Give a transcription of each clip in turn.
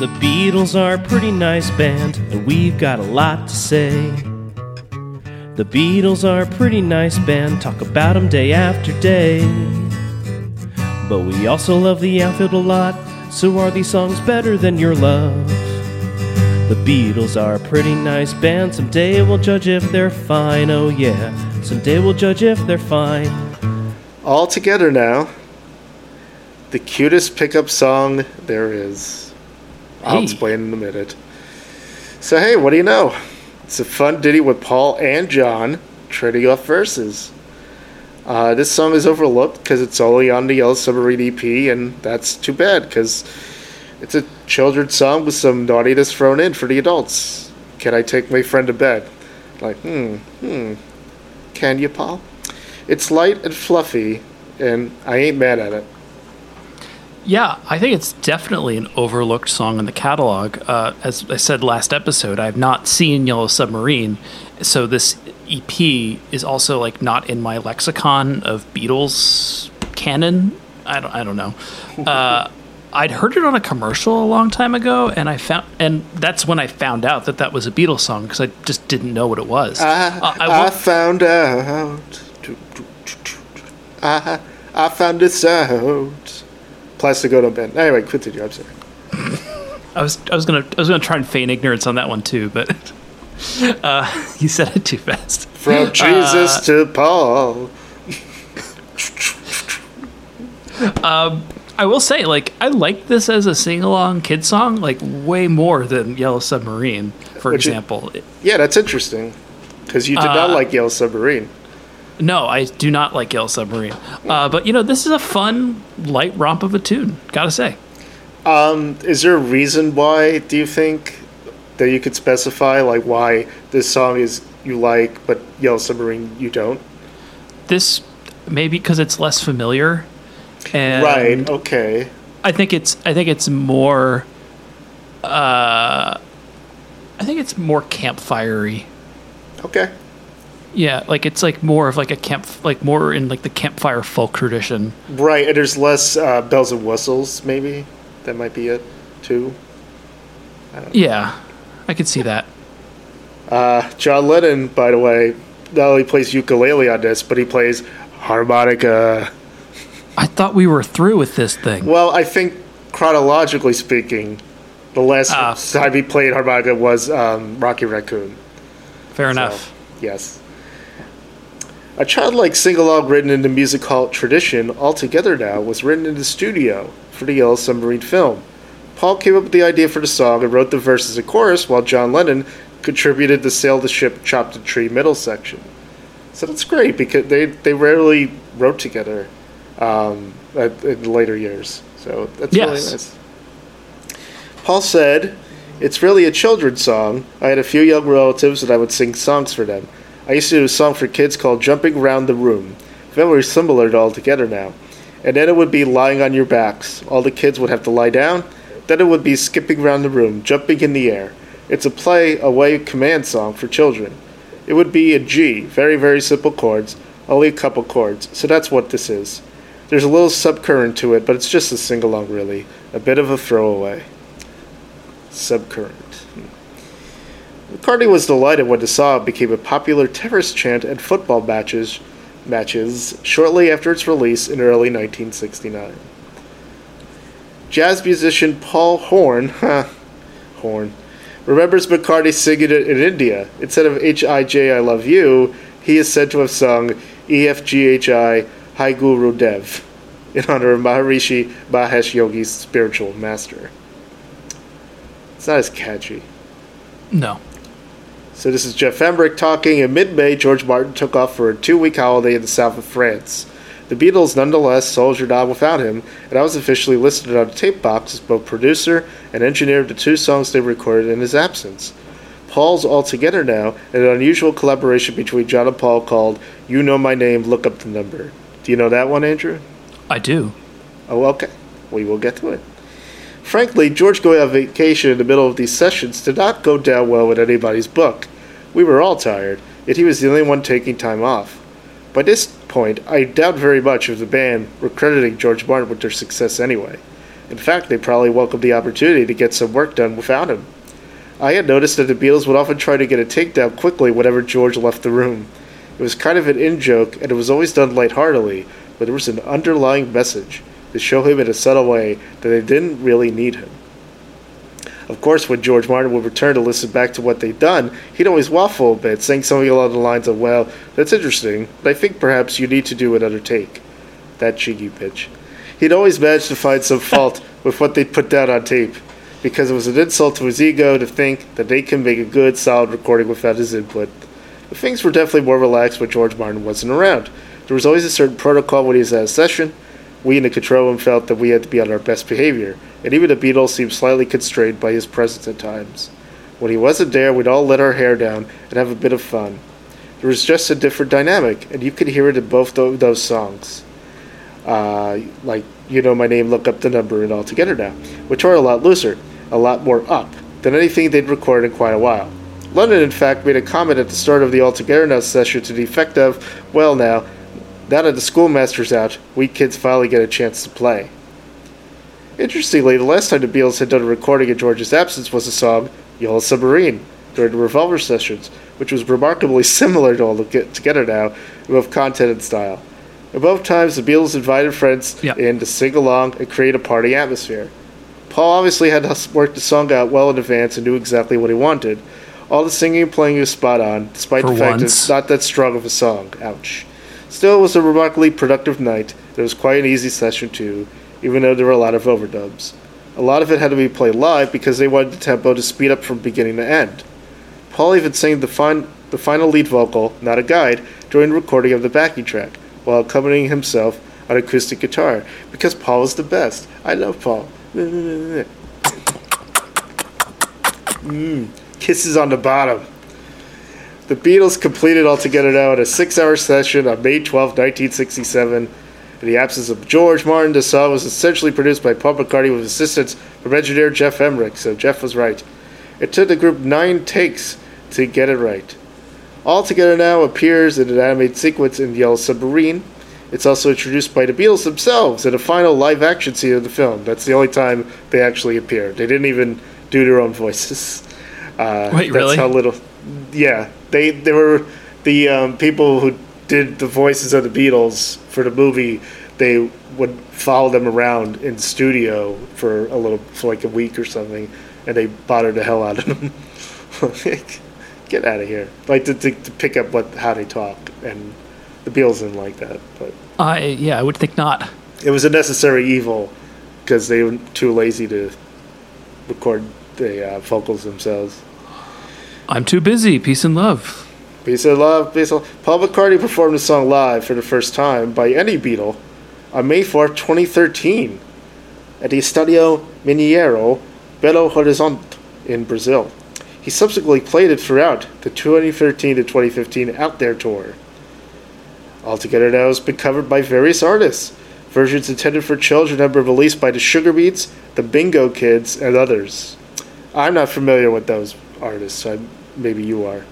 The Beatles are a pretty nice band, and we've got a lot to say. The Beatles are a pretty nice band, talk about 'em day after day. But we also love the outfield a lot, so are these songs better than your love? The Beatles are a pretty nice band, someday we'll judge if they're fine, oh yeah. Someday we'll judge if they're fine. All together now. The cutest pickup song there is. I'll Hey. explain in a minute. So, hey, what do you know? It's a fun ditty with Paul and John trading off verses. Uh, this song is overlooked because it's only on the Yellow Submarine EP, and that's too bad because it's a children's song with some naughtiness thrown in for the adults. Can I take my friend to bed? Like, hmm, hmm. Can you, Paul? It's light and fluffy, and I ain't mad at it. Yeah, I think it's definitely an overlooked song in the catalog. Uh, as I said last episode, I have not seen Yellow Submarine, so this EP is also like not in my lexicon of Beatles canon. I don't, I don't know. Uh, I'd heard it on a commercial a long time ago, and I found, and that's when I found out that that was a Beatles song because I just didn't know what it was. I, Uh, I I, will- found out. I, I found this out. Plastic Ono Band. Anyway, continue. I'm sorry. I was I was gonna I was gonna try and feign ignorance on that one too, but uh, you said it too fast. From Jesus Uh, to Paul. I will say, like, I like this as a sing along kid song, like way more than Yellow Submarine, for you- example. Yeah, that's interesting. Because you did not Uh, like Yellow Submarine. No, I do not like Yellow Submarine, uh, but you know, this is a fun light romp of a tune. Gotta say, Is there a reason why, do you think, that you could specify, like, why this song is you like, but Yellow Submarine you don't? this maybe because it's less familiar, and right, okay. I think it's I think it's more. Uh, I think it's more campfirey. Okay. Yeah, like it's like more of like a camp, like more in like the campfire folk tradition. Right, and there's less uh, bells and whistles, maybe. That might be it, too. Yeah, I could see that. Uh, John Lennon, by the way, not only plays ukulele on this, but he plays harmonica. I thought we were through with this thing. Well, I think chronologically speaking, the last Ah. time he played harmonica was um, Rocky Raccoon. Fair So, enough. yes. A childlike sing-along written in the music hall tradition, All Together Now, was written in the studio for the Yellow Submarine film. Paul came up with the idea for the song and wrote the verses and chorus, while John Lennon contributed the Sail the Ship, Chop the Tree middle section. So that's great because they, they rarely wrote together um, in later years. So that's really nice. Paul said, It's really a children's song. I had a few young relatives and I would sing songs for them. I used to do a song for kids called Jumping Around the Room. Very similar to All Together Now. And then it would be lying on your backs. All the kids would have to lie down. Then it would be skipping around the room, jumping in the air. It's a play away command song for children. It would be a G, very, very simple chords, only a couple chords. So that's what this is. There's a little subcurrent to it, but it's just a sing along, really. A bit of a throwaway. Subcurrent. Hmm. McCartney was delighted when the song became a popular terrace chant at football matches, matches shortly after its release in early 1969. Jazz musician Paul Horn, huh, Horn, remembers McCartney singing it in India. Instead of H.I.J. I Love You, he is said to have sung E.F.G.H.I. Hi Guru Dev in honor of Maharishi Mahesh Yogi's spiritual master. It's not as catchy. No. So this is Geoff Emerick talking. In mid-May, George Martin took off for a two-week holiday in the south of France. The Beatles, nonetheless, soldiered on without him, and I was officially listed on the tape box as both producer and engineer of the two songs they recorded in his absence. Paul's All Together Now, and an unusual collaboration between John and Paul called You Know My Name, Look Up the Number. Do you know that one, Andrew? I do. Oh, okay. We will get to it. Frankly, George going on vacation in the middle of these sessions did not go down well with anybody's book. We were all tired, yet he was the only one taking time off. By this point, I doubt very much if the band were crediting George Martin with their success anyway. In fact, they probably welcomed the opportunity to get some work done without him. I had noticed that the Beatles would often try to get a takedown quickly whenever George left the room. It was kind of an in joke, and it was always done lightheartedly, but there was an underlying message to show him in a subtle way that they didn't really need him. Of course, when George Martin would return to listen back to what they'd done, he'd always waffle a bit, saying something along the lines of, Well, that's interesting, but I think perhaps you need to do another take. That cheeky pitch. He'd always manage to find some fault with what they'd put down on tape, because it was an insult to his ego to think that they can make a good, solid recording without his input. But things were definitely more relaxed when George Martin wasn't around. There was always a certain protocol when he was at a session. We in the control room felt that we had to be on our best behavior, and even the Beatles seemed slightly constrained by his presence at times. When he wasn't there, we'd all let our hair down and have a bit of fun. There was just a different dynamic, and you could hear it in both tho- those songs. Uh, like, you know my name, look up the number, and all together now, which are a lot looser, a lot more up than anything they'd recorded in quite a while. Lennon, in fact, made a comment at the start of the All Together Now session to the effect of, well, now, now that the schoolmaster's out, we kids finally get a chance to play. Interestingly, the last time the Beatles had done a recording in George's absence was the song Yellow Submarine during the Revolver sessions, which was remarkably similar to All the Get Together Now in both content and style. At both times, the Beatles invited friends Yeah. in to sing along and create a party atmosphere. Paul obviously had worked the song out well in advance and knew exactly what he wanted. All the singing and playing was spot on, despite For the fact that once. it's not that strong of a song. Ouch. Still, it was a remarkably productive night. It was quite an easy session, too, even though there were a lot of overdubs. A lot of it had to be played live because they wanted the tempo to speed up from beginning to end. Paul even sang the, fin- the final lead vocal, not a guide, during the recording of the backing track, while accompanying himself on acoustic guitar, because Paul is the best. I love Paul. Mm, kisses on the bottom. The Beatles completed All Together Now in a six hour session on May 12, 1967. In the absence of George Martin, the song was essentially produced by Paul McCartney with assistance from engineer Geoff Emerick, so Geoff was right. It took the group nine takes to get it right. All Together Now appears in an animated sequence in Yellow Submarine. It's also introduced by the Beatles themselves in a final live action scene of the film. That's the only time they actually appeared. They didn't even do their own voices. Uh, Wait, that's really? how little. Yeah, they they were the um, people who did the voices of the Beatles for the movie. They would follow them around in studio for a little for like a week or something, and they bothered the hell out of them. Get out of here! Like to, to, to pick up what how they talk, and the Beatles didn't like that, but I yeah, I would think not. it was a necessary evil because they were too lazy to record the uh, vocals themselves. I'm too busy. Peace and love. Peace and love, peace of Paul McCartney performed the song live for the first time by any Beatle on May 4th, 2013 at the Estadio Mineirão Belo Horizonte in Brazil. He subsequently played it throughout the 2013 to 2015 Out There tour. All Together Now has been covered by various artists. Versions intended for children have been released by the Sugar Beats, the Bingo Kids, and others. I'm not familiar with those artists. I, maybe you are.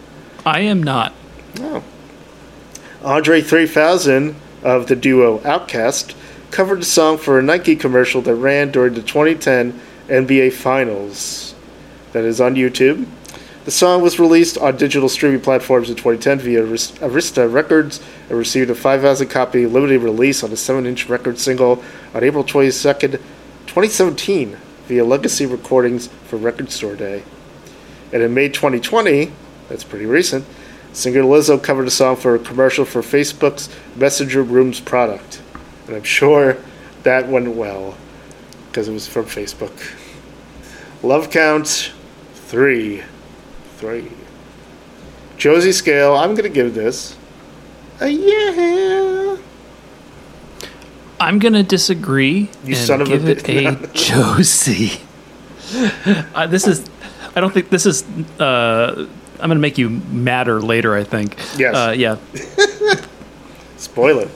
I am not. Oh. Andre 3000 of the duo OutKast covered the song for a Nike commercial that ran during the 2010 NBA Finals. That is on YouTube. The song was released on digital streaming platforms in 2010 via Arista Records and received a 5,000 copy limited release on a 7 inch record single on April 22nd, 2017 via Legacy Recordings for Record Store Day. And in May 2020, that's pretty recent, singer Lizzo covered a song for a commercial for Facebook's Messenger Rooms product. And I'm sure that went well because it was from Facebook. Love count three. Three. Josie scale, I'm going to give this a yeah. I'm gonna disagree You son of a give it bitch. a Josie. uh, this is. I don't think this is. Uh, I'm gonna make you madder later. I think. Yes. Uh, yeah. Spoiler.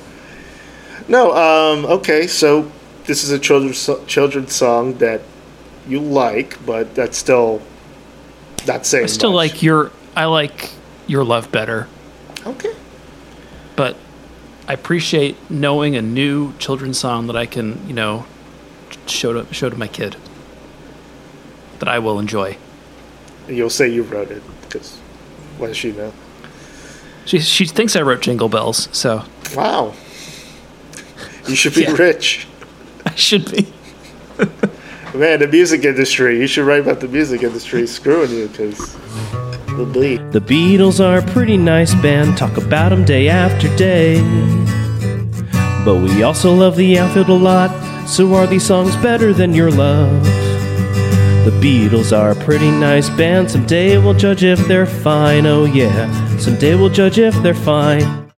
No, um, okay, so this is a children's children's song that you like, but that's still not saying I still much. like your. I like your love better, Okay. but I appreciate knowing a new children's song that I can, you know, show to show to my kid that I will enjoy. And you'll say you wrote it because what does she know? She she thinks I wrote Jingle Bells, so Wow. You should be Yeah. rich. I should be. Man, the music industry. You should write about the music industry screwing you because they'll bleed. The Beatles are a pretty nice band, talk about them day after day. But we also love the outfield a lot, so are these songs better than your love? The Beatles are a pretty nice band, someday we'll judge if they're fine, oh yeah, someday we'll judge if they're fine.